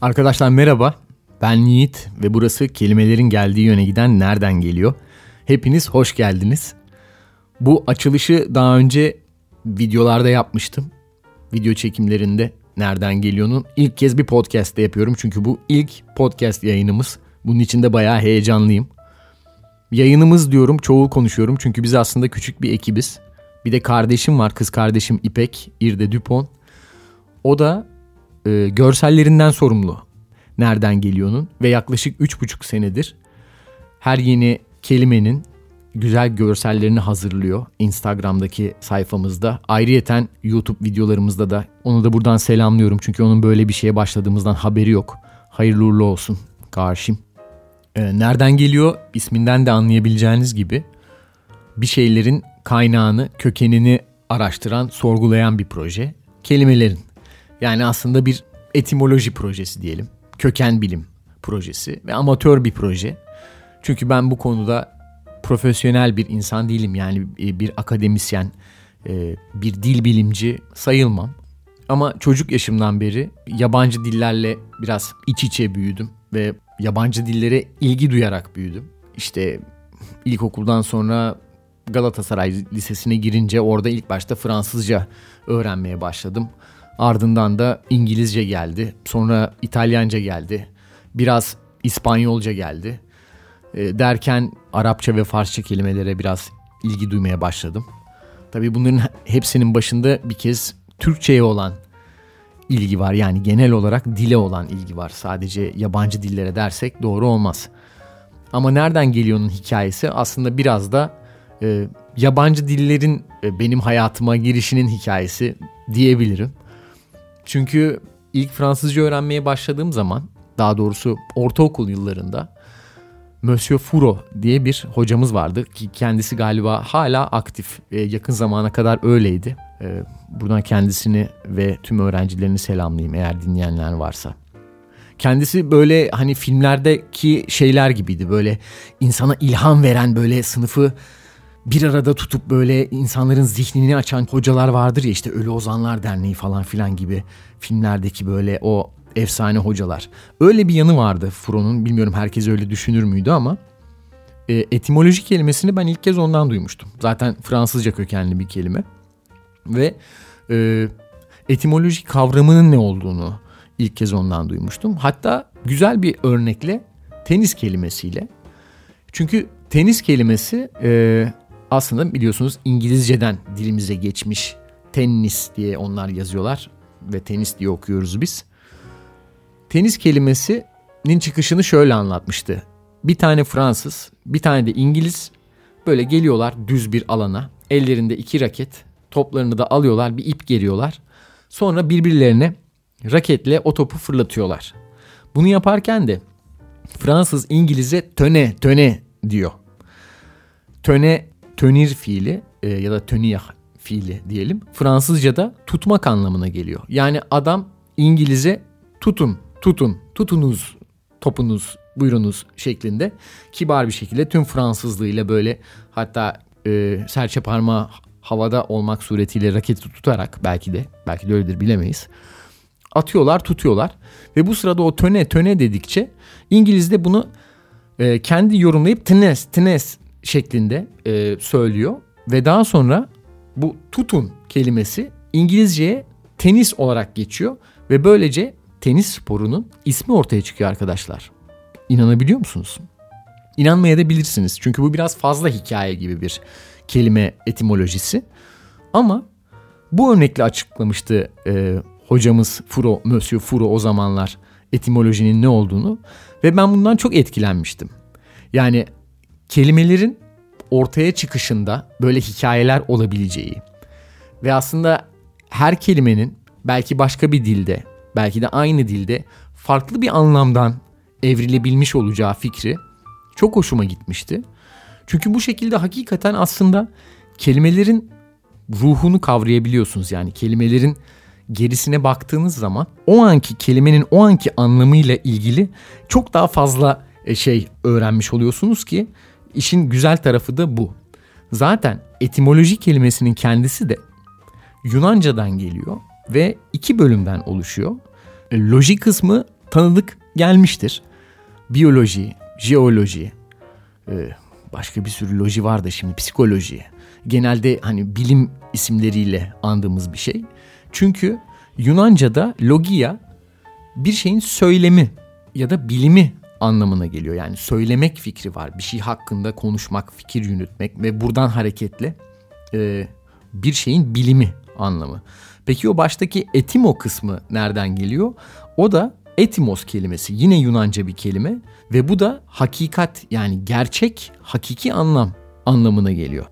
Arkadaşlar merhaba. Ben Yiğit ve burası kelimelerin geldiği yöne giden nereden geliyor? Hepiniz hoş geldiniz. Bu açılışı daha önce videolarda yapmıştım. Video çekimlerinde nereden geliyor'nun ilk kez bir podcast'te yapıyorum. Çünkü bu ilk podcast yayınımız. Bunun için de bayağı heyecanlıyım. Yayınımız diyorum, çoğul konuşuyorum çünkü biz aslında küçük bir ekibiz. Bir de kardeşim var, kız kardeşim İpek, İrde Dupont. O da e, görsellerinden sorumlu. Nereden geliyor'nun ve yaklaşık 3,5 senedir her yeni kelimenin güzel görsellerini hazırlıyor Instagram'daki sayfamızda. Ayrıyeten YouTube videolarımızda da onu da buradan selamlıyorum çünkü onun böyle bir şeye başladığımızdan haberi yok. Hayırlı uğurlu olsun karşım. Ee, nereden geliyor isminden de anlayabileceğiniz gibi bir şeylerin kaynağını, kökenini araştıran, sorgulayan bir proje. Kelimelerin yani aslında bir etimoloji projesi diyelim. Köken bilim projesi ve amatör bir proje. Çünkü ben bu konuda profesyonel bir insan değilim. Yani e, bir akademisyen, e, bir dil bilimci sayılmam. Ama çocuk yaşımdan beri yabancı dillerle biraz iç içe büyüdüm ve yabancı dillere ilgi duyarak büyüdüm. İşte ilkokuldan sonra Galatasaray Lisesi'ne girince orada ilk başta Fransızca öğrenmeye başladım. Ardından da İngilizce geldi. Sonra İtalyanca geldi. Biraz İspanyolca geldi. E, derken Arapça ve Farsça kelimelere biraz ilgi duymaya başladım. Tabii bunların hepsinin başında bir kez Türkçe'ye olan ilgi var. Yani genel olarak dile olan ilgi var. Sadece yabancı dillere dersek doğru olmaz. Ama nereden geliyor'nun hikayesi aslında biraz da e, yabancı dillerin e, benim hayatıma girişinin hikayesi diyebilirim. Çünkü ilk Fransızca öğrenmeye başladığım zaman daha doğrusu ortaokul yıllarında Monsieur Furo diye bir hocamız vardı ki kendisi galiba hala aktif. E, yakın zamana kadar öyleydi. E, buradan kendisini ve tüm öğrencilerini selamlayayım eğer dinleyenler varsa. Kendisi böyle hani filmlerdeki şeyler gibiydi. Böyle insana ilham veren böyle sınıfı bir arada tutup böyle insanların zihnini açan hocalar vardır ya işte Ölü Ozanlar Derneği falan filan gibi filmlerdeki böyle o efsane hocalar. Öyle bir yanı vardı Fro'nun. Bilmiyorum herkes öyle düşünür müydü ama e, etimoloji kelimesini ben ilk kez ondan duymuştum. Zaten Fransızca kökenli bir kelime. Ve e, etimoloji kavramının ne olduğunu ilk kez ondan duymuştum. Hatta güzel bir örnekle tenis kelimesiyle. Çünkü tenis kelimesi e, aslında biliyorsunuz İngilizceden dilimize geçmiş. Tennis diye onlar yazıyorlar ve tenis diye okuyoruz biz tenis kelimesinin çıkışını şöyle anlatmıştı. Bir tane Fransız, bir tane de İngiliz böyle geliyorlar düz bir alana. Ellerinde iki raket, toplarını da alıyorlar, bir ip geriyorlar. Sonra birbirlerine raketle o topu fırlatıyorlar. Bunu yaparken de Fransız İngiliz'e töne töne diyor. Töne tönir fiili e, ya da töniyah fiili diyelim. Fransızca'da tutmak anlamına geliyor. Yani adam İngiliz'e tutun tutun, tutunuz, topunuz, buyurunuz şeklinde kibar bir şekilde tüm Fransızlığıyla böyle hatta e, serçe parmağı havada olmak suretiyle raketi tutarak belki de belki de öyledir bilemeyiz. Atıyorlar tutuyorlar ve bu sırada o töne töne dedikçe İngiliz de bunu e, kendi yorumlayıp tines tines şeklinde e, söylüyor ve daha sonra bu tutun kelimesi İngilizceye tenis olarak geçiyor ve böylece tenis sporunun ismi ortaya çıkıyor arkadaşlar. İnanabiliyor musunuz? İnanmaya da bilirsiniz. Çünkü bu biraz fazla hikaye gibi bir kelime etimolojisi. Ama bu örnekle açıklamıştı e, hocamız Furo, Monsieur Furo o zamanlar etimolojinin ne olduğunu. Ve ben bundan çok etkilenmiştim. Yani kelimelerin ortaya çıkışında böyle hikayeler olabileceği ve aslında her kelimenin belki başka bir dilde belki de aynı dilde farklı bir anlamdan evrilebilmiş olacağı fikri çok hoşuma gitmişti. Çünkü bu şekilde hakikaten aslında kelimelerin ruhunu kavrayabiliyorsunuz. Yani kelimelerin gerisine baktığınız zaman o anki kelimenin o anki anlamıyla ilgili çok daha fazla e, şey öğrenmiş oluyorsunuz ki işin güzel tarafı da bu. Zaten etimoloji kelimesinin kendisi de Yunanca'dan geliyor ve iki bölümden oluşuyor. E, loji kısmı tanıdık gelmiştir. Biyoloji, jeoloji, e, başka bir sürü loji var da şimdi psikoloji. Genelde hani bilim isimleriyle andığımız bir şey. Çünkü Yunanca'da logia bir şeyin söylemi ya da bilimi anlamına geliyor. Yani söylemek fikri var. Bir şey hakkında konuşmak, fikir yürütmek ve buradan hareketle e, bir şeyin bilimi anlamı. Peki o baştaki etimo kısmı nereden geliyor? O da etimos kelimesi yine Yunanca bir kelime ve bu da hakikat yani gerçek, hakiki anlam anlamına geliyor.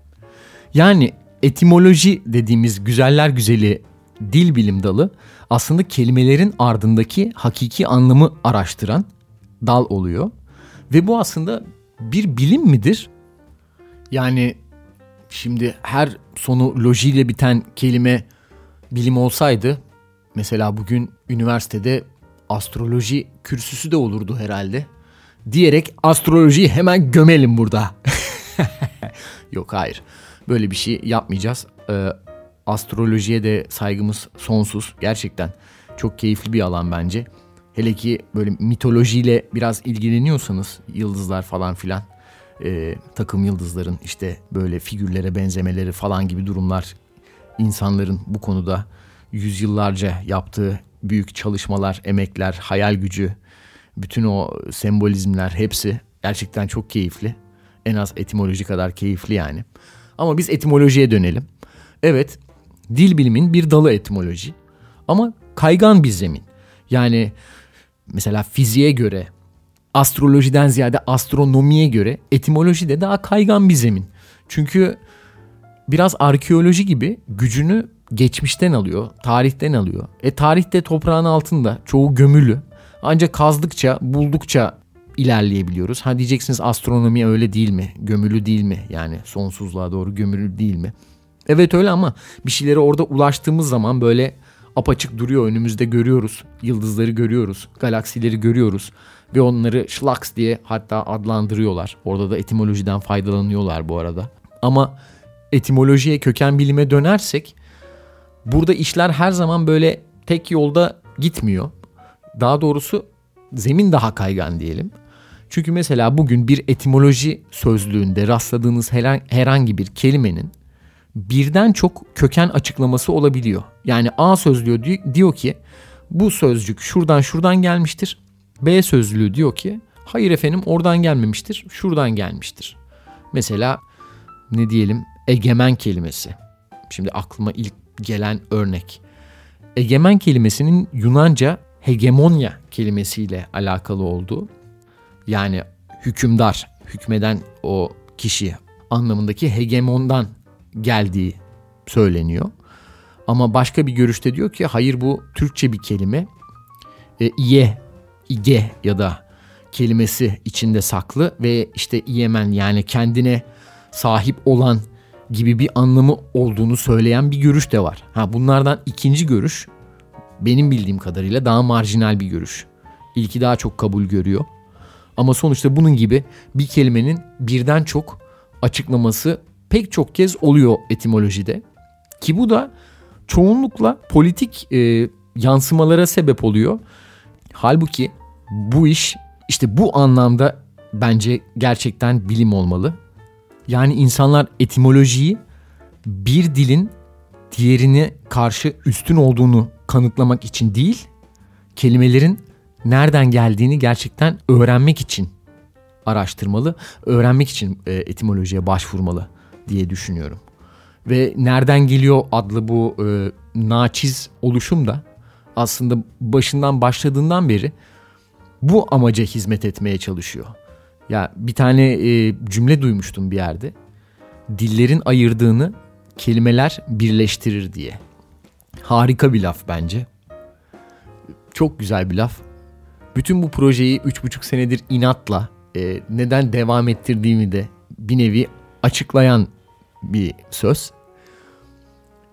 Yani etimoloji dediğimiz güzeller güzeli dil bilim dalı aslında kelimelerin ardındaki hakiki anlamı araştıran dal oluyor. Ve bu aslında bir bilim midir? Yani şimdi her sonu lojiyle biten kelime bilim olsaydı mesela bugün üniversitede astroloji kürsüsü de olurdu herhalde. Diyerek astrolojiyi hemen gömelim burada. Yok hayır. Böyle bir şey yapmayacağız. Ee, astrolojiye de saygımız sonsuz. Gerçekten çok keyifli bir alan bence. Hele ki böyle mitolojiyle biraz ilgileniyorsanız yıldızlar falan filan e, takım yıldızların işte böyle figürlere benzemeleri falan gibi durumlar insanların bu konuda yüzyıllarca yaptığı büyük çalışmalar, emekler, hayal gücü, bütün o sembolizmler hepsi gerçekten çok keyifli. En az etimoloji kadar keyifli yani. Ama biz etimolojiye dönelim. Evet, dil bilimin bir dalı etimoloji. Ama kaygan bir zemin. Yani mesela fiziğe göre, astrolojiden ziyade astronomiye göre etimoloji de daha kaygan bir zemin. Çünkü biraz arkeoloji gibi gücünü geçmişten alıyor, tarihten alıyor. E tarihte toprağın altında çoğu gömülü. Ancak kazdıkça, buldukça ilerleyebiliyoruz. Ha diyeceksiniz astronomi öyle değil mi? Gömülü değil mi? Yani sonsuzluğa doğru gömülü değil mi? Evet öyle ama bir şeylere orada ulaştığımız zaman böyle apaçık duruyor önümüzde görüyoruz. Yıldızları görüyoruz, galaksileri görüyoruz ve onları Schlax diye hatta adlandırıyorlar. Orada da etimolojiden faydalanıyorlar bu arada. Ama etimolojiye, köken bilime dönersek burada işler her zaman böyle tek yolda gitmiyor. Daha doğrusu zemin daha kaygan diyelim. Çünkü mesela bugün bir etimoloji sözlüğünde rastladığınız herhangi bir kelimenin birden çok köken açıklaması olabiliyor. Yani A sözlüğü diyor ki bu sözcük şuradan şuradan gelmiştir. B sözlüğü diyor ki hayır efendim oradan gelmemiştir, şuradan gelmiştir. Mesela ne diyelim egemen kelimesi. Şimdi aklıma ilk gelen örnek. Egemen kelimesinin Yunanca hegemonya kelimesiyle alakalı olduğu yani hükümdar, hükmeden o kişi anlamındaki hegemondan geldiği söyleniyor. Ama başka bir görüşte diyor ki hayır bu Türkçe bir kelime. E, iye, ige ya da kelimesi içinde saklı ve işte iyemen yani kendine sahip olan gibi bir anlamı olduğunu söyleyen bir görüş de var. Ha bunlardan ikinci görüş benim bildiğim kadarıyla daha marjinal bir görüş. İlki daha çok kabul görüyor. Ama sonuçta bunun gibi bir kelimenin birden çok açıklaması pek çok kez oluyor etimolojide. Ki bu da çoğunlukla politik e, yansımalara sebep oluyor. Halbuki bu iş işte bu anlamda bence gerçekten bilim olmalı. Yani insanlar etimolojiyi bir dilin diğerine karşı üstün olduğunu kanıtlamak için değil, kelimelerin nereden geldiğini gerçekten öğrenmek için araştırmalı, öğrenmek için e, etimolojiye başvurmalı diye düşünüyorum. Ve nereden geliyor adlı bu e, naçiz oluşum da aslında başından başladığından beri bu amaca hizmet etmeye çalışıyor. Ya bir tane e, cümle duymuştum bir yerde. Dillerin ayırdığını kelimeler birleştirir diye. Harika bir laf bence. Çok güzel bir laf. Bütün bu projeyi 3,5 senedir inatla e, neden devam ettirdiğimi de bir nevi açıklayan bir söz.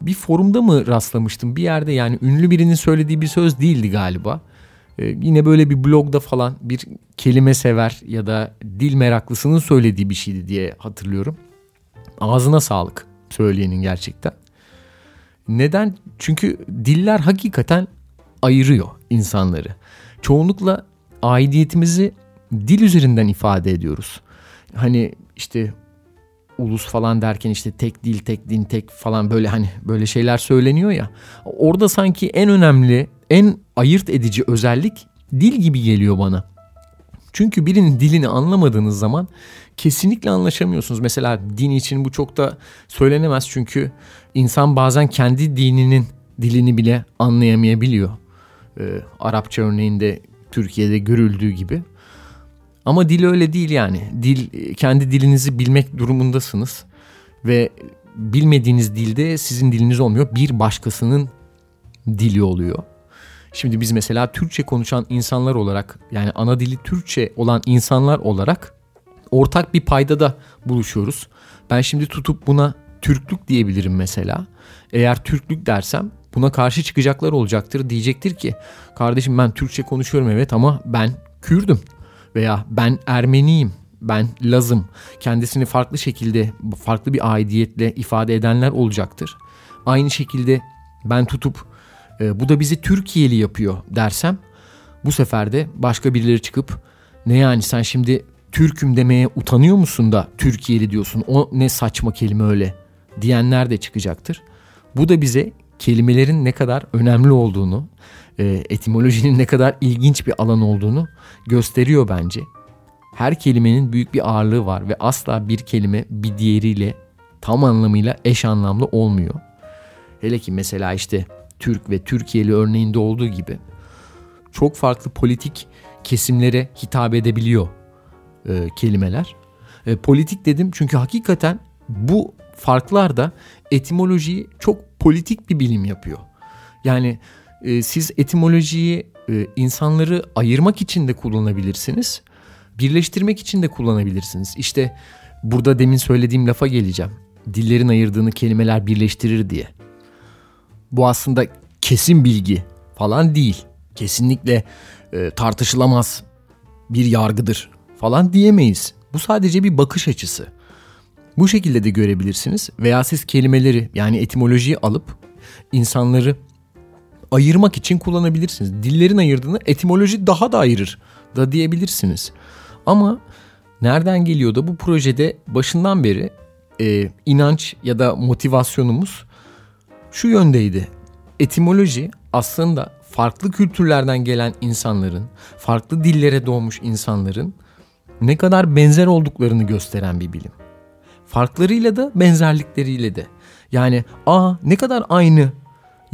Bir forumda mı rastlamıştım bir yerde yani ünlü birinin söylediği bir söz değildi galiba. Ee, yine böyle bir blogda falan bir kelime sever ya da dil meraklısının söylediği bir şeydi diye hatırlıyorum. Ağzına sağlık söyleyenin gerçekten. Neden? Çünkü diller hakikaten ayırıyor. insanları. Çoğunlukla aidiyetimizi dil üzerinden ifade ediyoruz. Hani işte ulus falan derken işte tek dil, tek din, tek falan böyle hani böyle şeyler söyleniyor ya. Orada sanki en önemli, en ayırt edici özellik dil gibi geliyor bana. Çünkü birinin dilini anlamadığınız zaman kesinlikle anlaşamıyorsunuz. Mesela din için bu çok da söylenemez çünkü insan bazen kendi dininin dilini bile anlayamayabiliyor. Ee, Arapça örneğinde Türkiye'de görüldüğü gibi. Ama dil öyle değil yani. Dil kendi dilinizi bilmek durumundasınız ve bilmediğiniz dilde sizin diliniz olmuyor. Bir başkasının dili oluyor. Şimdi biz mesela Türkçe konuşan insanlar olarak yani ana dili Türkçe olan insanlar olarak ortak bir paydada buluşuyoruz. Ben şimdi tutup buna Türklük diyebilirim mesela. Eğer Türklük dersem buna karşı çıkacaklar olacaktır. Diyecektir ki kardeşim ben Türkçe konuşuyorum evet ama ben Kürdüm veya ben Ermeniyim ben Lazım kendisini farklı şekilde farklı bir aidiyetle ifade edenler olacaktır. Aynı şekilde ben tutup e, bu da bizi Türkiye'li yapıyor dersem bu sefer de başka birileri çıkıp ne yani sen şimdi Türk'üm demeye utanıyor musun da Türkiye'li diyorsun o ne saçma kelime öyle diyenler de çıkacaktır. Bu da bize kelimelerin ne kadar önemli olduğunu, e, etimolojinin ne kadar ilginç bir alan olduğunu gösteriyor bence. Her kelimenin büyük bir ağırlığı var ve asla bir kelime bir diğeriyle tam anlamıyla eş anlamlı olmuyor. Hele ki mesela işte Türk ve Türkiye'li örneğinde olduğu gibi çok farklı politik kesimlere hitap edebiliyor e, kelimeler. E, politik dedim çünkü hakikaten bu farklar da etimolojiyi çok politik bir bilim yapıyor. Yani e, siz etimolojiyi e, insanları ayırmak için de kullanabilirsiniz. Birleştirmek için de kullanabilirsiniz. İşte burada demin söylediğim lafa geleceğim. Dillerin ayırdığını kelimeler birleştirir diye. Bu aslında kesin bilgi falan değil. Kesinlikle e, tartışılamaz bir yargıdır falan diyemeyiz. Bu sadece bir bakış açısı. Bu şekilde de görebilirsiniz veya siz kelimeleri yani etimolojiyi alıp insanları ayırmak için kullanabilirsiniz. Dillerin ayırdığını etimoloji daha da ayırır da diyebilirsiniz. Ama nereden geliyor da bu projede başından beri e, inanç ya da motivasyonumuz şu yöndeydi. Etimoloji aslında farklı kültürlerden gelen insanların, farklı dillere doğmuş insanların ne kadar benzer olduklarını gösteren bir bilim. Farklarıyla da benzerlikleriyle de. Yani a ne kadar aynı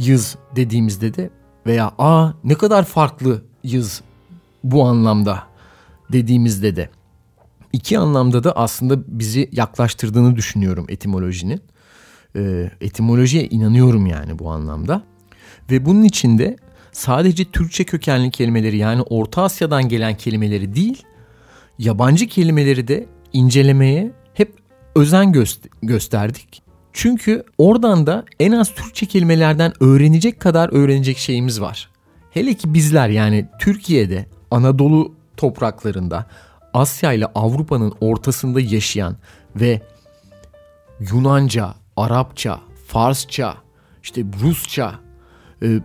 yız dediğimizde de veya a ne kadar farklı yız bu anlamda dediğimizde de iki anlamda da aslında bizi yaklaştırdığını düşünüyorum etimolojinin. E, etimolojiye inanıyorum yani bu anlamda. Ve bunun içinde sadece Türkçe kökenli kelimeleri yani Orta Asya'dan gelen kelimeleri değil, yabancı kelimeleri de incelemeye hep özen göster- gösterdik. Çünkü oradan da en az Türkçe kelimelerden öğrenecek kadar öğrenecek şeyimiz var. Hele ki bizler yani Türkiye'de, Anadolu topraklarında, Asya ile Avrupa'nın ortasında yaşayan ve Yunanca, Arapça, Farsça, işte Rusça, e,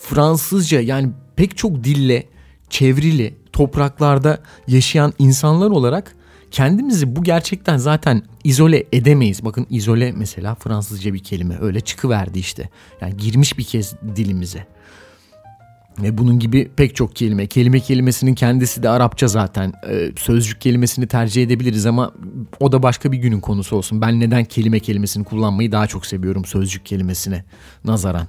Fransızca yani pek çok dille çevrili topraklarda yaşayan insanlar olarak kendimizi bu gerçekten zaten izole edemeyiz. Bakın izole mesela Fransızca bir kelime öyle çıkıverdi işte. Yani girmiş bir kez dilimize. Ve bunun gibi pek çok kelime. Kelime kelimesinin kendisi de Arapça zaten. Ee, sözcük kelimesini tercih edebiliriz ama o da başka bir günün konusu olsun. Ben neden kelime kelimesini kullanmayı daha çok seviyorum sözcük kelimesine nazaran.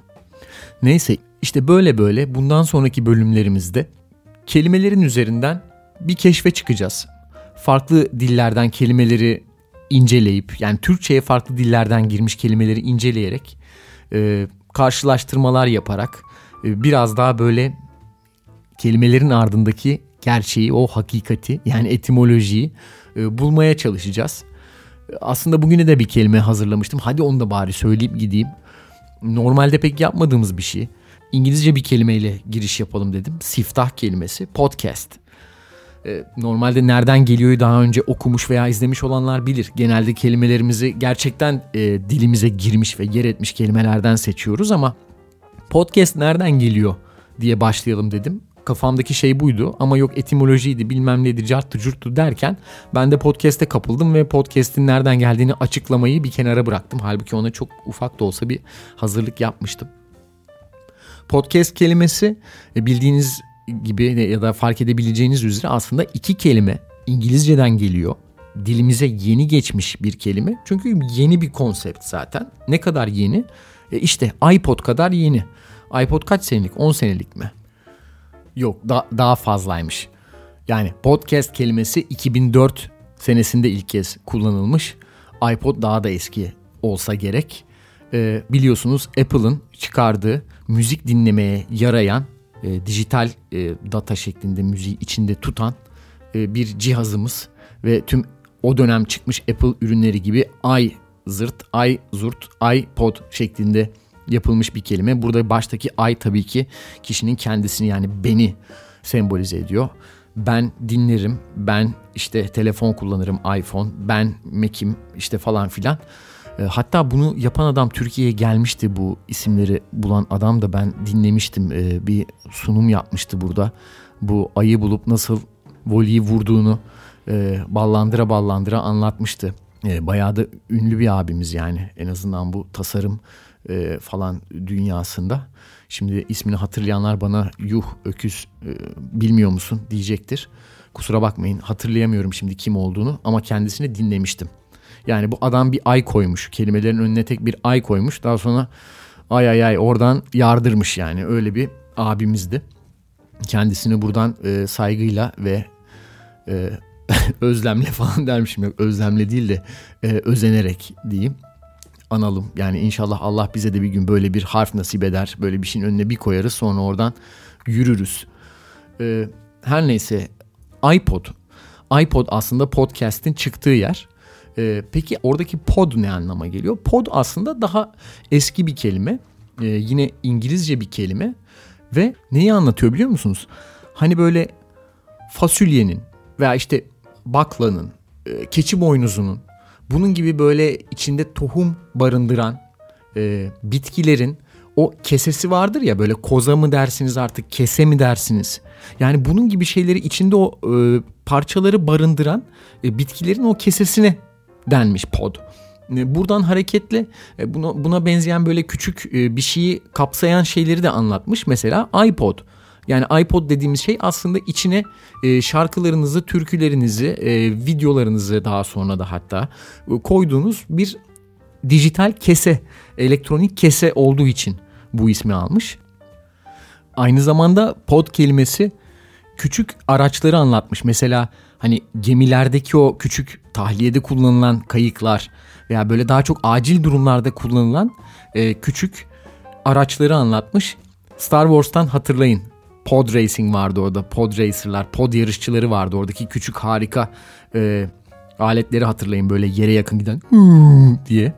Neyse işte böyle böyle bundan sonraki bölümlerimizde kelimelerin üzerinden bir keşfe çıkacağız. Farklı dillerden kelimeleri inceleyip yani Türkçe'ye farklı dillerden girmiş kelimeleri inceleyerek e, karşılaştırmalar yaparak e, biraz daha böyle kelimelerin ardındaki gerçeği, o hakikati yani etimolojiyi e, bulmaya çalışacağız. Aslında bugüne de bir kelime hazırlamıştım. Hadi onu da bari söyleyip gideyim. Normalde pek yapmadığımız bir şey. İngilizce bir kelimeyle giriş yapalım dedim. Siftah kelimesi podcast. Ee, normalde nereden geliyor daha önce okumuş veya izlemiş olanlar bilir. Genelde kelimelerimizi gerçekten e, dilimize girmiş ve yer etmiş kelimelerden seçiyoruz ama podcast nereden geliyor diye başlayalım dedim. Kafamdaki şey buydu ama yok etimolojiydi bilmem neydi carttı curttu derken ben de podcast'e kapıldım ve podcast'in nereden geldiğini açıklamayı bir kenara bıraktım. Halbuki ona çok ufak da olsa bir hazırlık yapmıştım. Podcast kelimesi e, bildiğiniz gibi ya da fark edebileceğiniz üzere aslında iki kelime İngilizceden geliyor. Dilimize yeni geçmiş bir kelime. Çünkü yeni bir konsept zaten. Ne kadar yeni? E işte iPod kadar yeni. iPod kaç senelik? 10 senelik mi? Yok da, daha fazlaymış. Yani podcast kelimesi 2004 senesinde ilk kez kullanılmış. iPod daha da eski olsa gerek. Ee, biliyorsunuz Apple'ın çıkardığı müzik dinlemeye yarayan e, dijital e, data şeklinde müziği içinde tutan e, bir cihazımız ve tüm o dönem çıkmış Apple ürünleri gibi i zırt, i zurt, iPod şeklinde yapılmış bir kelime. Burada baştaki I tabii ki kişinin kendisini yani beni sembolize ediyor. Ben dinlerim, ben işte telefon kullanırım iPhone, ben Mac'im işte falan filan. E, hatta bunu yapan adam Türkiye'ye gelmişti bu isimleri bulan adam da ben dinlemiştim. E, bir sunum yapmıştı burada. Bu ayı bulup nasıl voleyi vurduğunu e, ballandıra ballandıra anlatmıştı. Bayağı da ünlü bir abimiz yani en azından bu tasarım falan dünyasında. Şimdi ismini hatırlayanlar bana yuh öküz bilmiyor musun diyecektir. Kusura bakmayın hatırlayamıyorum şimdi kim olduğunu ama kendisini dinlemiştim. Yani bu adam bir ay koymuş. Kelimelerin önüne tek bir ay koymuş. Daha sonra ay ay ay oradan yardırmış yani. Öyle bir abimizdi. Kendisini buradan e, saygıyla ve e, özlemle falan dermişim. Yok özlemle değil de e, özenerek diyeyim. Analım. Yani inşallah Allah bize de bir gün böyle bir harf nasip eder. Böyle bir şeyin önüne bir koyarız sonra oradan yürürüz. E, her neyse iPod. iPod aslında podcast'in çıktığı yer. E, peki oradaki pod ne anlama geliyor? Pod aslında daha eski bir kelime. E, yine İngilizce bir kelime. Ve neyi anlatıyor biliyor musunuz? Hani böyle fasulyenin veya işte baklanın, e, keçi boynuzunun bunun gibi böyle içinde tohum barındıran e, bitkilerin o kesesi vardır ya böyle koza mı dersiniz artık kese mi dersiniz? Yani bunun gibi şeyleri içinde o e, parçaları barındıran e, bitkilerin o kesesine denmiş pod. E, buradan hareketle e, buna, buna benzeyen böyle küçük e, bir şeyi kapsayan şeyleri de anlatmış. Mesela iPod. Yani iPod dediğimiz şey aslında içine şarkılarınızı, türkülerinizi, videolarınızı daha sonra da hatta koyduğunuz bir dijital kese, elektronik kese olduğu için bu ismi almış. Aynı zamanda pod kelimesi küçük araçları anlatmış. Mesela hani gemilerdeki o küçük tahliyede kullanılan kayıklar veya böyle daha çok acil durumlarda kullanılan e, küçük araçları anlatmış. Star Wars'tan hatırlayın. Pod Racing vardı orada. Pod Racer'lar, pod yarışçıları vardı. Oradaki küçük harika e, aletleri hatırlayın böyle yere yakın giden diye.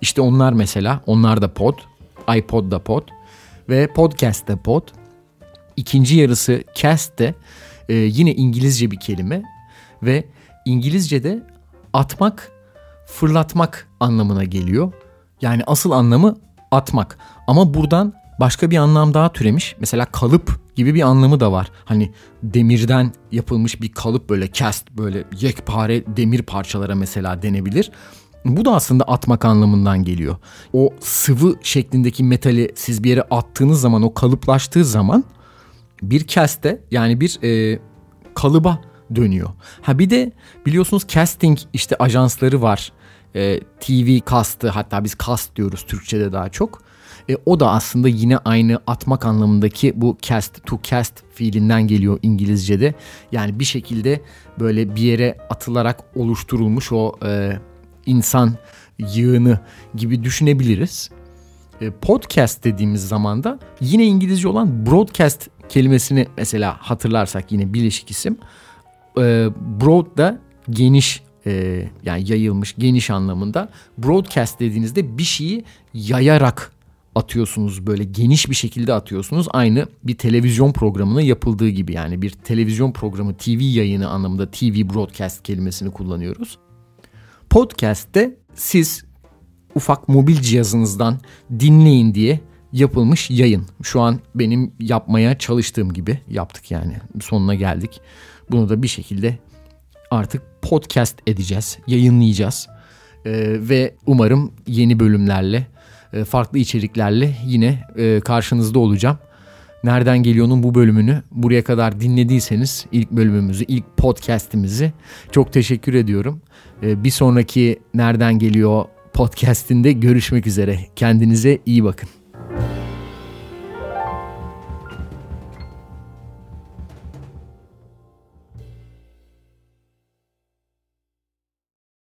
İşte onlar mesela. Onlar da pod. iPod da pod. Ve podcast da pod. İkinci yarısı cast de e, yine İngilizce bir kelime. Ve İngilizce'de atmak, fırlatmak anlamına geliyor. Yani asıl anlamı atmak. Ama buradan başka bir anlam daha türemiş. Mesela kalıp gibi bir anlamı da var. Hani demirden yapılmış bir kalıp böyle cast böyle yekpare demir parçalara mesela denebilir. Bu da aslında atmak anlamından geliyor. O sıvı şeklindeki metali siz bir yere attığınız zaman o kalıplaştığı zaman bir kaste yani bir e, kalıba dönüyor. Ha bir de biliyorsunuz casting işte ajansları var. E, TV kastı hatta biz cast diyoruz Türkçe'de daha çok. E, o da aslında yine aynı atmak anlamındaki bu cast to cast fiilinden geliyor İngilizce'de. Yani bir şekilde böyle bir yere atılarak oluşturulmuş o e, insan yığını gibi düşünebiliriz. E, podcast dediğimiz zaman da yine İngilizce olan broadcast kelimesini mesela hatırlarsak yine bileşik isim e, broad da geniş e, yani yayılmış geniş anlamında. Broadcast dediğinizde bir şeyi yayarak atıyorsunuz böyle geniş bir şekilde atıyorsunuz. Aynı bir televizyon programına yapıldığı gibi yani bir televizyon programı TV yayını anlamında TV broadcast kelimesini kullanıyoruz. Podcast'te siz ufak mobil cihazınızdan dinleyin diye yapılmış yayın. Şu an benim yapmaya çalıştığım gibi yaptık yani. Sonuna geldik. Bunu da bir şekilde artık podcast edeceğiz, yayınlayacağız. Ee, ve umarım yeni bölümlerle, e, farklı içeriklerle yine e, karşınızda olacağım. Nereden Geliyor'un bu bölümünü buraya kadar dinlediyseniz ilk bölümümüzü, ilk podcast'imizi çok teşekkür ediyorum. Ee, bir sonraki Nereden Geliyor podcast'inde görüşmek üzere. Kendinize iyi bakın.